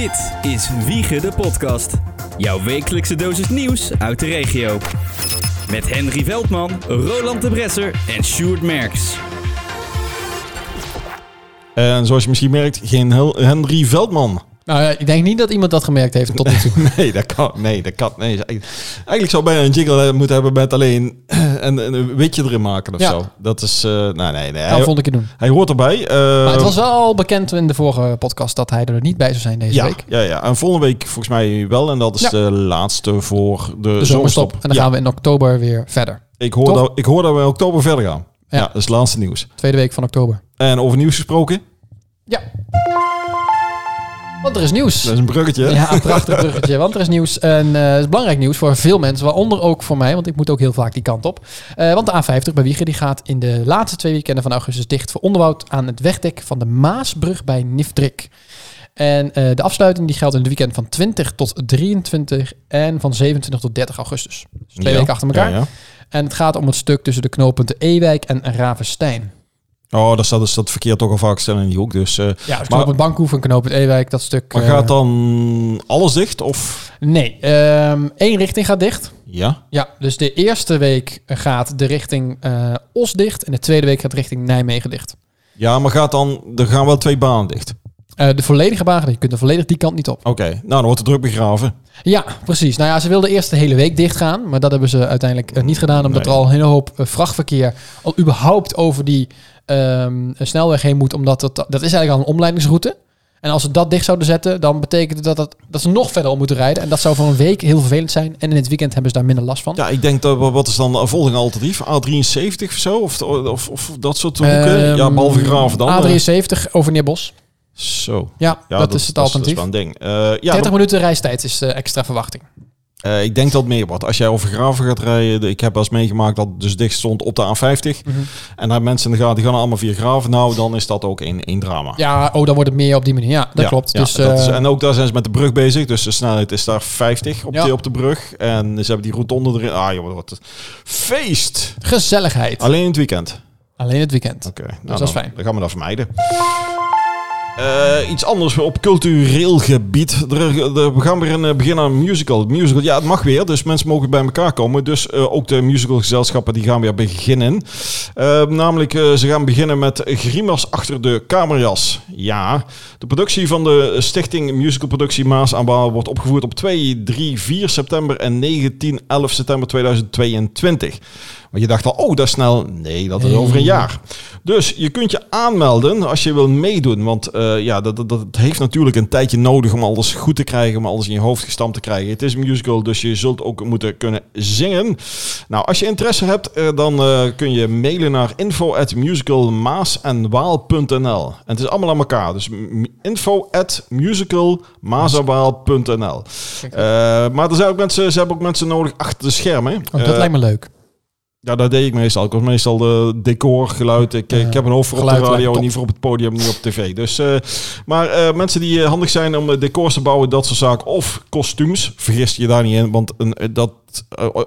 Dit is Wiegen de Podcast. Jouw wekelijkse dosis nieuws uit de regio. Met Henry Veldman, Roland de Bresser en Sjoerd Merks. En zoals je misschien merkt, geen Henry Veldman. Nou ik denk niet dat iemand dat gemerkt heeft tot nu toe. Nee, dat kan. Nee, dat kan. Nee, eigenlijk zou bijna een jingle moeten hebben met alleen een, een witje erin maken of Ja. zo. Dat is. eh nee, nee, nee. Dat vond ik het doen. hij hoort erbij. eh, Maar het was wel al bekend in de vorige podcast dat hij er niet bij zou zijn deze ja, week. ja, ja. En volgende week volgens mij wel. En dat is Ja. de laatste voor de, De zomerstop. En dan gaan we in oktober weer verder. ik, hoor dat, ik hoor dat we in oktober verder gaan. Ja. Ja. dat is het laatste nieuws. Tweede week van oktober. En over nieuws gesproken. Ja. Want er is nieuws. Dat is een bruggetje. Ja, een prachtig bruggetje. Want er is nieuws. En eh, het is belangrijk nieuws voor veel mensen. Waaronder ook voor mij. Want ik moet ook heel vaak die kant op. Eh, want de A50 bij Wiegen die gaat in de laatste twee weekenden van augustus dicht voor onderhoud aan het wegdek van de Maasbrug bij Niftrik. En eh, de afsluiting die geldt in het weekend van 20 tot 23 en van 27 tot 30 augustus. Dus twee Ja. weken achter elkaar. Ja, ja. En het gaat om het stuk tussen de knooppunten Ewijk en Ravenstein. Oh, daar staat dus dat verkeer toch al vaak snel in die hoek. Dus, eh, Ja, dus Maar- knooppunt Bankhoef en knooppunt Ewijk, dat stuk. maar eh, gaat dan alles dicht? Of Nee, ehm, één richting gaat dicht. ja? Ja, dus de eerste week gaat de richting eh, Os dicht en de tweede week gaat richting Nijmegen dicht. Ja, maar gaat dan, er gaan wel twee banen dicht. Eh, de volledige baan, je kunt er volledig die kant niet op. Oké, nou dan wordt de druk begraven. Ja, precies. Nou ja, ze wilden eerst de hele week dicht gaan, maar dat hebben ze uiteindelijk eh, niet gedaan, omdat Nee. er al een hele hoop eh, vrachtverkeer al überhaupt over die ehm, snelweg heen moet, omdat het, dat is eigenlijk al een omleidingsroute. En als ze dat dicht zouden zetten, dan betekent het dat, het, dat ze nog verder om moeten rijden. En dat zou voor een week heel vervelend zijn. En in het weekend hebben ze daar minder last van. Ja, ik denk dat, wat is dan een volgende alternatief? A73 of zo? Of, of, of dat soort hoeken? Ehm, ja, behalve graven dan. eh. A73 over Neerbos. Zo. Ja, Ja, dat, is het alternatief. Dat is wel een ding. Eh, ja, 30 minuten reistijd is eh, extra verwachting. Eh, ik denk dat meer wordt. Als jij over graven gaat rijden, ik heb wel eens meegemaakt dat het dus dicht stond op de A50. Mhm. En daar mensen in de gaten, die gaan allemaal via graven. Nou, dan is dat ook één, één drama. Ja, oh, dan wordt het meer op die manier. Ja, dat Ja, klopt. ja, dus, dat is- eh, en ook daar zijn ze met de brug bezig. Dus de snelheid is daar 50 op, Ja. de, op de brug. En ze hebben die rotonde erin. Ah joh, wat feest. gezelligheid. Alleen in het weekend. Alleen het weekend. Oké, nou, dat is fijn. Dan gaan we dat vermijden. Eh, iets anders op cultureel gebied. Er, er- we gaan weer een, eh, beginnen aan een musical. Musical, ja, het mag weer, dus mensen mogen bij elkaar komen. Dus eh, ook de musicalgezelschappen die gaan weer beginnen. Namelijk, ze gaan beginnen met Grimas achter de kamerjas. Ja, de productie van de stichting Musical Productie Maas aan wordt opgevoerd op 2, 3, 4 september en 19, 11 september 2022. Want je dacht al, oh, dat is snel. Nee, dat is over een jaar. Dus je kunt je aanmelden als je wil meedoen. Want eh, ja, dat, dat, dat heeft natuurlijk een tijdje nodig om alles goed te krijgen, om alles in je hoofd gestampt te krijgen. Het is een musical, dus je zult ook moeten kunnen zingen. Nou, als je interesse hebt, eh, dan eh, kun je mailen naar info@musicalmaasenwaal.nl. En het is allemaal aan elkaar. Dus info at musicalmaasenwaal.nl. Eh, maar er zijn ook mensen, ze hebben ook mensen nodig achter de schermen. Oh, dat lijkt me leuk. Ja, dat deed ik meestal. Ik was meestal de decor, geluid. Ik, Ja, ik heb een hoofd voor op de radio, niet voor op het podium, niet op tv. Dus, eh, maar eh, mensen die eh, handig zijn om eh, decors te bouwen, dat soort zaken. Of kostuums, vergis je daar niet in. Want een, eh, dat, eh,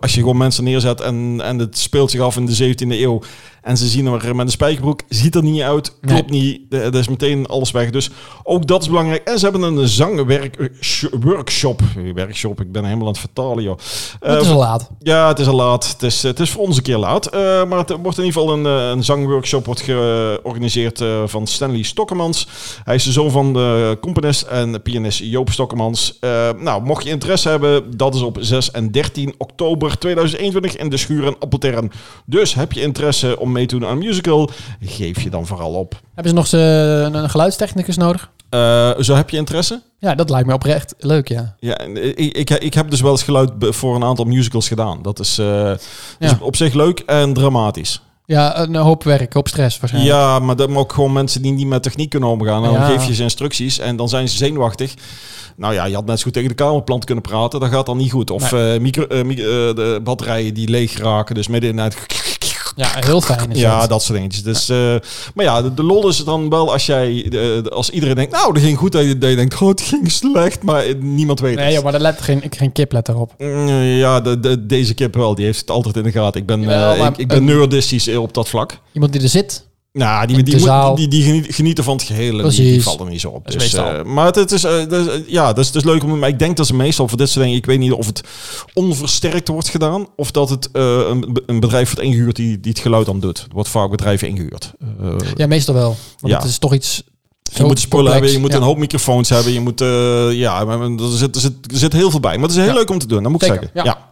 als je gewoon mensen neerzet en, en het speelt zich af in de 17e eeuw. En ze zien er met een spijkerbroek, ziet er niet uit, klopt niet. Eh, Dat is meteen alles weg. Dus ook dat is belangrijk. En ze hebben een zangworkshop. Workshop, ik ben helemaal aan het vertalen, joh. het Eh, is al laat. ja, het is al laat. Het is, het is voor ons een keer laat. Eh, maar het wordt in ieder geval een, eh, een zangworkshop wordt georganiseerd eh, van Stanley Stokkemans. Hij is de zoon van de componist en pianist Joop Stokkemans. Eh, nou, mocht je interesse hebben, dat is op 6 en 13 oktober 2021 in de Schuur en Appeltern. Dus heb je interesse om mee te doen aan een musical, geef je dan vooral op. Hebben ze nog een, een geluidstechnicus nodig? Eh, zo heb je interesse? Ja, dat lijkt me oprecht leuk, ja. Ja, ik, ik, ik heb dus wel eens geluid voor een aantal musicals gedaan. Dat is, eh, is Ja. op zich leuk en dramatisch. Ja, een hoop werk, een hoop stress waarschijnlijk. Ja, maar maar ook gewoon mensen die niet met techniek kunnen omgaan. En dan Ja. geef je ze instructies en dan zijn ze zenuwachtig. Nou ja, je had net zo goed tegen de kamerplant kunnen praten. Dat gaat dan niet goed. Of eh, micro, eh, eh, de batterijen die leeg raken. Dus midden in het... Ja, heel fijn is Ja, dat. soort dingetjes. Dus, eh, maar ja, de, de lol is het dan wel als jij... eh, als iedereen denkt, nou, dat ging goed. Dat je, dat je denkt, oh, het ging slecht. Maar niemand weet Nee, het. joh, maar daar let geen, geen kip let erop. Mm, Ja, de, de- deze kip wel. Die heeft het altijd in de gaten. Ik ben, Jawel, eh, maar ik, ik ben nerdistisch op dat vlak. Iemand die er zit, Nou, die, die, moet- die, die geniet- genieten van het gehele. Die, die er niet zo op. Dat Dus, eh, maar het, het is, eh, dat is- ja, dat is, dat is leuk om. Maar ik denk dat ze meestal voor dit soort dingen. Ik weet niet of het onversterkt wordt gedaan. Of dat het eh, een, een bedrijf wordt ingehuurd die, die het geluid dan doet. Er wordt vaak bedrijven ingehuurd. Eh, Ja, meestal wel. Want Ja. het is toch iets... je moet spullen complex. hebben, je moet Ja. een hoop microfoons hebben. Je moet, eh, ja, er zit, er, zit, er zit heel veel bij. Maar het is heel Ja. leuk om te doen, dat moet ik zeggen. ja.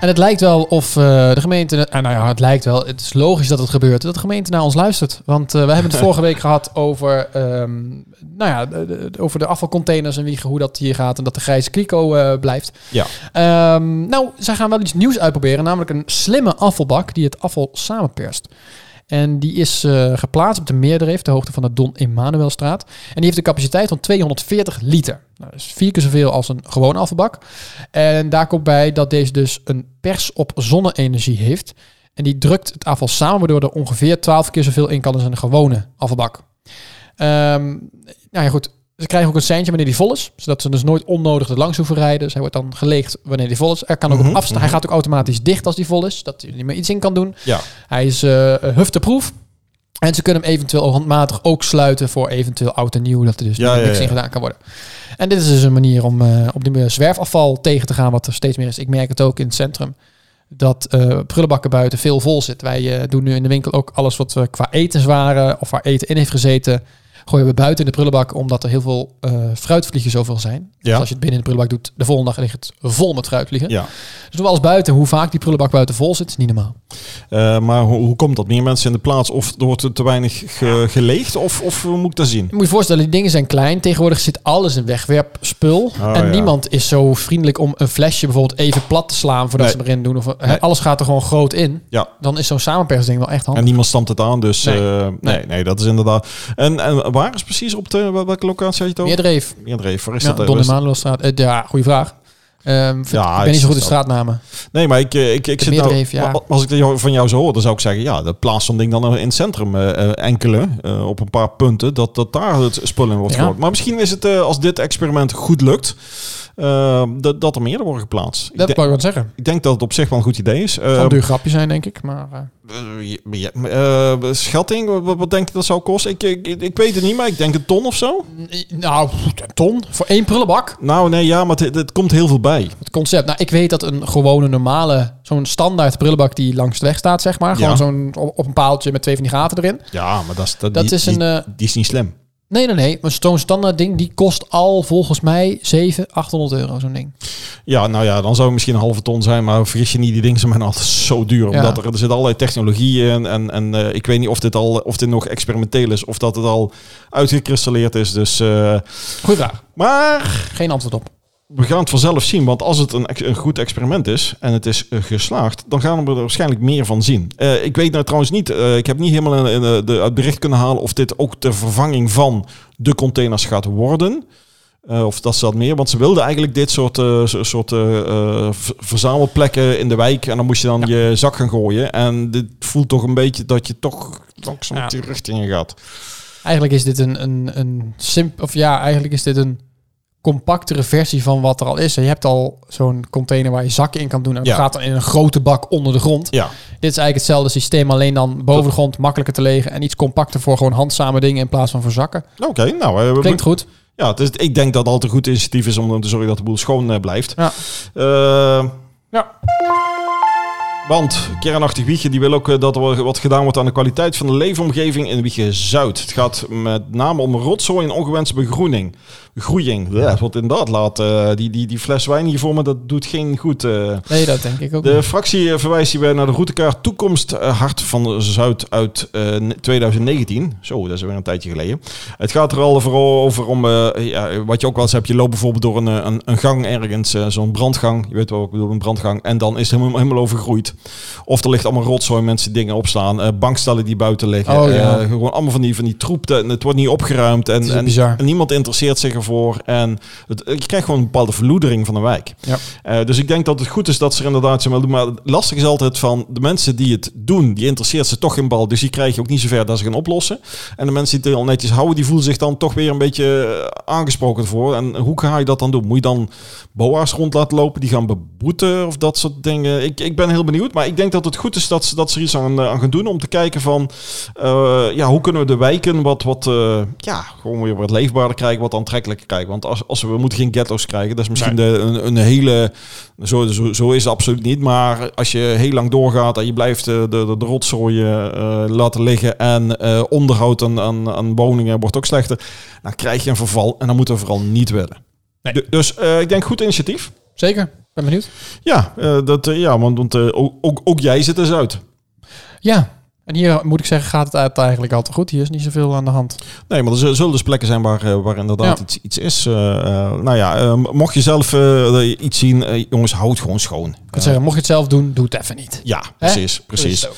En het lijkt wel of eh, de gemeente... eh, nou ja, het lijkt wel. Het is logisch dat het gebeurt. Dat de gemeente naar ons luistert. Want eh, we hebben het vorige week gehad over... ehm, nou ja, de- de- over de afvalcontainers en wie, hoe dat hier gaat. En dat de grijze kliko blijft. Ja. Ehm, nou, zij gaan wel iets nieuws uitproberen. Namelijk een slimme afvalbak die het afval samenperst. En die is eh, geplaatst op de Meerdreef, de hoogte van de Don Emanuelstraat. En die heeft een capaciteit van 240 liter. Nou, dat is vier keer zoveel als een gewone afvalbak. En daar komt bij dat deze dus een pers op zonne-energie heeft. En die drukt het afval samen, waardoor er ongeveer 12 keer zoveel in kan als een gewone afvalbak. Ehm, nou ja, goed. Ze krijgen ook een seintje wanneer die vol is. Zodat ze dus nooit onnodig er langs hoeven rijden. Dus hij wordt dan geleegd wanneer die vol is. Er kan ook Mhm, op afstand. mhm. Hij gaat ook automatisch dicht als die vol is. Dat hij er niet meer iets in kan doen. Ja. Hij is eh hufteproof. En ze kunnen hem eventueel handmatig ook sluiten voor eventueel oud en nieuw. Dat er dus Ja, niks ja, ja. in gedaan kan worden. En dit is dus een manier om eh, op die zwerfafval tegen te gaan. Wat er steeds meer is. Ik merk het ook in het centrum. Dat eh prullenbakken buiten veel vol zit. Wij eh, doen nu in de winkel ook alles wat we qua etenswaren of waar eten in heeft gezeten. Gooien we buiten in de prullenbak omdat er heel veel eh, fruitvliegen zoveel zijn. Dus Ja. als je het binnen in de prullenbak doet, de volgende dag ligt het vol met fruitvliegen. ja. Dus doen we alles buiten. Hoe vaak die prullenbak buiten vol zit, is niet normaal. Eh, maar hoe, hoe komt dat? Meer mensen in de plaats of er wordt te weinig ge- geleegd? Of, of moet ik dat zien? Je moet je voorstellen, die dingen zijn klein. Tegenwoordig zit alles in wegwerpspul. Oh, en ja. niemand is zo vriendelijk om een flesje bijvoorbeeld even plat te slaan voordat Nee. ze erin doen. Of, Nee. Alles gaat er gewoon groot in. Ja. Dan is zo'n samenpersding wel echt handig. En niemand stampt het aan, dus Nee. nee, nee, Nee. nee, dat is inderdaad. En, en waar is precies op de wel- welke locatie had je het over? Meerdreef. Meerdreef. Waar is Ja, dat? Don Waar is- Emanuelstraat. Eh, ja, goede vraag. Ehm, Ja, ik ben niet zo goed in straatnamen. Nee, maar ik, eh, ik, ik zit nou, ja. als ik van jou zo hoor, dan zou ik zeggen, ja, de plaats zo'n ding dan in het centrum eh, eh, enkele op een paar punten, dat, dat daar het spul in wordt Ja. gegooid. Maar misschien is het als dit experiment goed lukt, eh, dat, dat er meer worden geplaatst. Dat wou ik wel zeggen. ik denk dat het op zich wel een goed idee is. Het Eh, een duur grapje zijn, denk ik. Maar ja, schatting, wat, wat denk je dat zou kosten? Ik, ik, ik weet het niet, maar ik denk een ton of zo. nou, een ton voor één prullenbak. Nou, nee, ja, maar het, het komt heel veel bij. Het concept. Nou, ik weet dat een gewone normale, zo'n standaard prullenbak die langs de weg staat, zeg maar. Gewoon Ja. zo'n op, op een paaltje met twee van die gaten erin. Ja, maar dat is, dat, Dat die, is een, eh, die is niet slim. Nee, nee, nee. Maar zo'n standaard ding, die kost al volgens mij 700, 800 euro, zo'n ding. Ja, nou ja, dan zou het misschien een halve ton zijn, maar vergis je niet, die dingen zijn altijd zo duur. Ja. Omdat er, er zit allerlei technologie in en, en eh, ik weet niet of dit, al, of dit nog experimenteel is of dat het al uitgekristalleerd is. Dus, eh, Goeie vraag. maar Geen antwoord op. we gaan het vanzelf zien, want als het een, een goed experiment is en het is eh, geslaagd, dan gaan we er waarschijnlijk meer van zien. Eh, ik weet nou trouwens niet, eh, ik heb niet helemaal in, in, de, het bericht kunnen halen of dit ook de vervanging van de containers gaat worden. Eh, of dat ze dat meer, want ze wilden eigenlijk dit soort, eh, soort verzamelplekken in de wijk en dan moest je dan je zak gaan gooien. En dit voelt toch een beetje dat je toch langzaam Ja. die richting in gaat. Eigenlijk is dit een, een, een simp of ja, eigenlijk is dit een compactere versie van wat er al is. Je hebt al zo'n container waar je zakken in kan doen. En dat Ja. gaat dan in een grote bak onder de grond. Ja, Dit is eigenlijk hetzelfde systeem, alleen dan boven de grond makkelijker te legen en iets compacter voor gewoon handzame dingen in plaats van voor zakken. oké. nou, eh, Klinkt goed. Ja, ik denk dat het altijd een goed initiatief is om te zorgen dat de boel schoon eh, blijft. Ja. Eh, Ja. Want Kernachtig Wiegen die wil ook eh, dat er wat gedaan wordt aan de kwaliteit van de leefomgeving in Wiegen Zuid. Het gaat met name om rotzooi en ongewenste begroening. Begroeiing. Ja, wat inderdaad laat. eh, die, die, die fles wijn hier voor me, dat doet geen goed. eh. Nee, dat denk ik ook. De niet. fractie verwijst hierbij naar de routekaart Toekomst Hart van Zuid uit eh, 2019. Zo, dat is weer een tijdje geleden. Het gaat er al vooral over om, eh, ja, wat je ook wel eens hebt, je loopt bijvoorbeeld door een, een, een gang ergens, eh, zo'n brandgang. Je weet wel wat ik bedoel, een brandgang. En dan is het helemaal, helemaal overgroeid. Of er ligt allemaal rotzooi, mensen dingen opstaan. eh bankstellen die buiten liggen. Oh, ja. eh, gewoon allemaal van die, van die troep. En het wordt niet opgeruimd. En, en, niemand interesseert zich ervoor. En het, je krijgt gewoon een bepaalde verloedering van de wijk. Ja. Eh, dus ik denk dat het goed is dat ze er inderdaad zo doen. Maar lastig is altijd van de mensen die het doen, die interesseert ze toch in bal. Dus die krijg je ook niet zover dat ze gaan oplossen. En de mensen die het al netjes houden, die voelen zich dan toch weer een beetje aangesproken voor. En hoe ga je dat dan doen? Moet je dan boa's rond laten lopen, die gaan beboeten of dat soort dingen? Ik, ik ben heel benieuwd. Goed. Maar ik denk dat het goed is dat ze, dat ze er iets aan, eh, aan gaan doen om te kijken van... eh, ja, hoe kunnen we de wijken wat, wat eh, ja, gewoon weer wat leefbaarder krijgen, wat aantrekkelijker krijgen. Want als, als we, we moeten geen ghetto's krijgen, dat is misschien de, een, een hele... Zo, zo, zo is het absoluut niet. Maar als je heel lang doorgaat en je blijft de, de, de rotzooien eh, laten liggen... en eh, onderhoud aan, aan, aan woningen wordt ook slechter... dan krijg je een verval en dan moeten we vooral niet willen. Nee. Dus eh, ik denk goed initiatief. Zeker. Ben benieuwd. Ja, eh, dat, eh, ja want, want eh, ook, ook, ook jij zit er zuid. Ja. En hier moet ik zeggen, gaat het uit eigenlijk altijd goed. Hier is niet zoveel aan de hand. Nee, maar er zullen dus plekken zijn waar, waar inderdaad Ja. iets, iets is. Nou ja, mocht je zelf iets zien, jongens, houd gewoon schoon. Ik kan zeggen, mocht je het zelf doen, doe het even niet. Ja, precies, precies.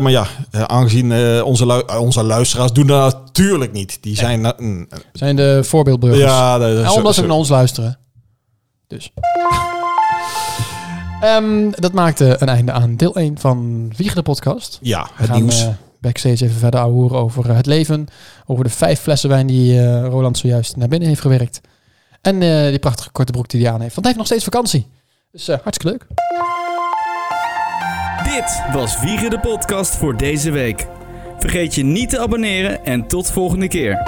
maar ja, aangezien onze, lu- onze luisteraars doen dat natuurlijk niet. Die zijn... mm, Zijn de voorbeeldburgers. ja, dat- En omdat ze naar ons luisteren. Dus. Ehm, dat maakte een einde aan deel 1 van Wiegen de podcast. ja, We het gaan nieuws. eh, backstage even verder horen over eh, het leven. Over de vijf flessen wijn die eh, Roland zojuist naar binnen heeft gewerkt. En eh, die prachtige korte broek die hij aan heeft. Want hij heeft nog steeds vakantie. Dus eh, hartstikke leuk. Dit was Wiegen de podcast voor deze week. Vergeet je niet te abonneren en tot volgende keer.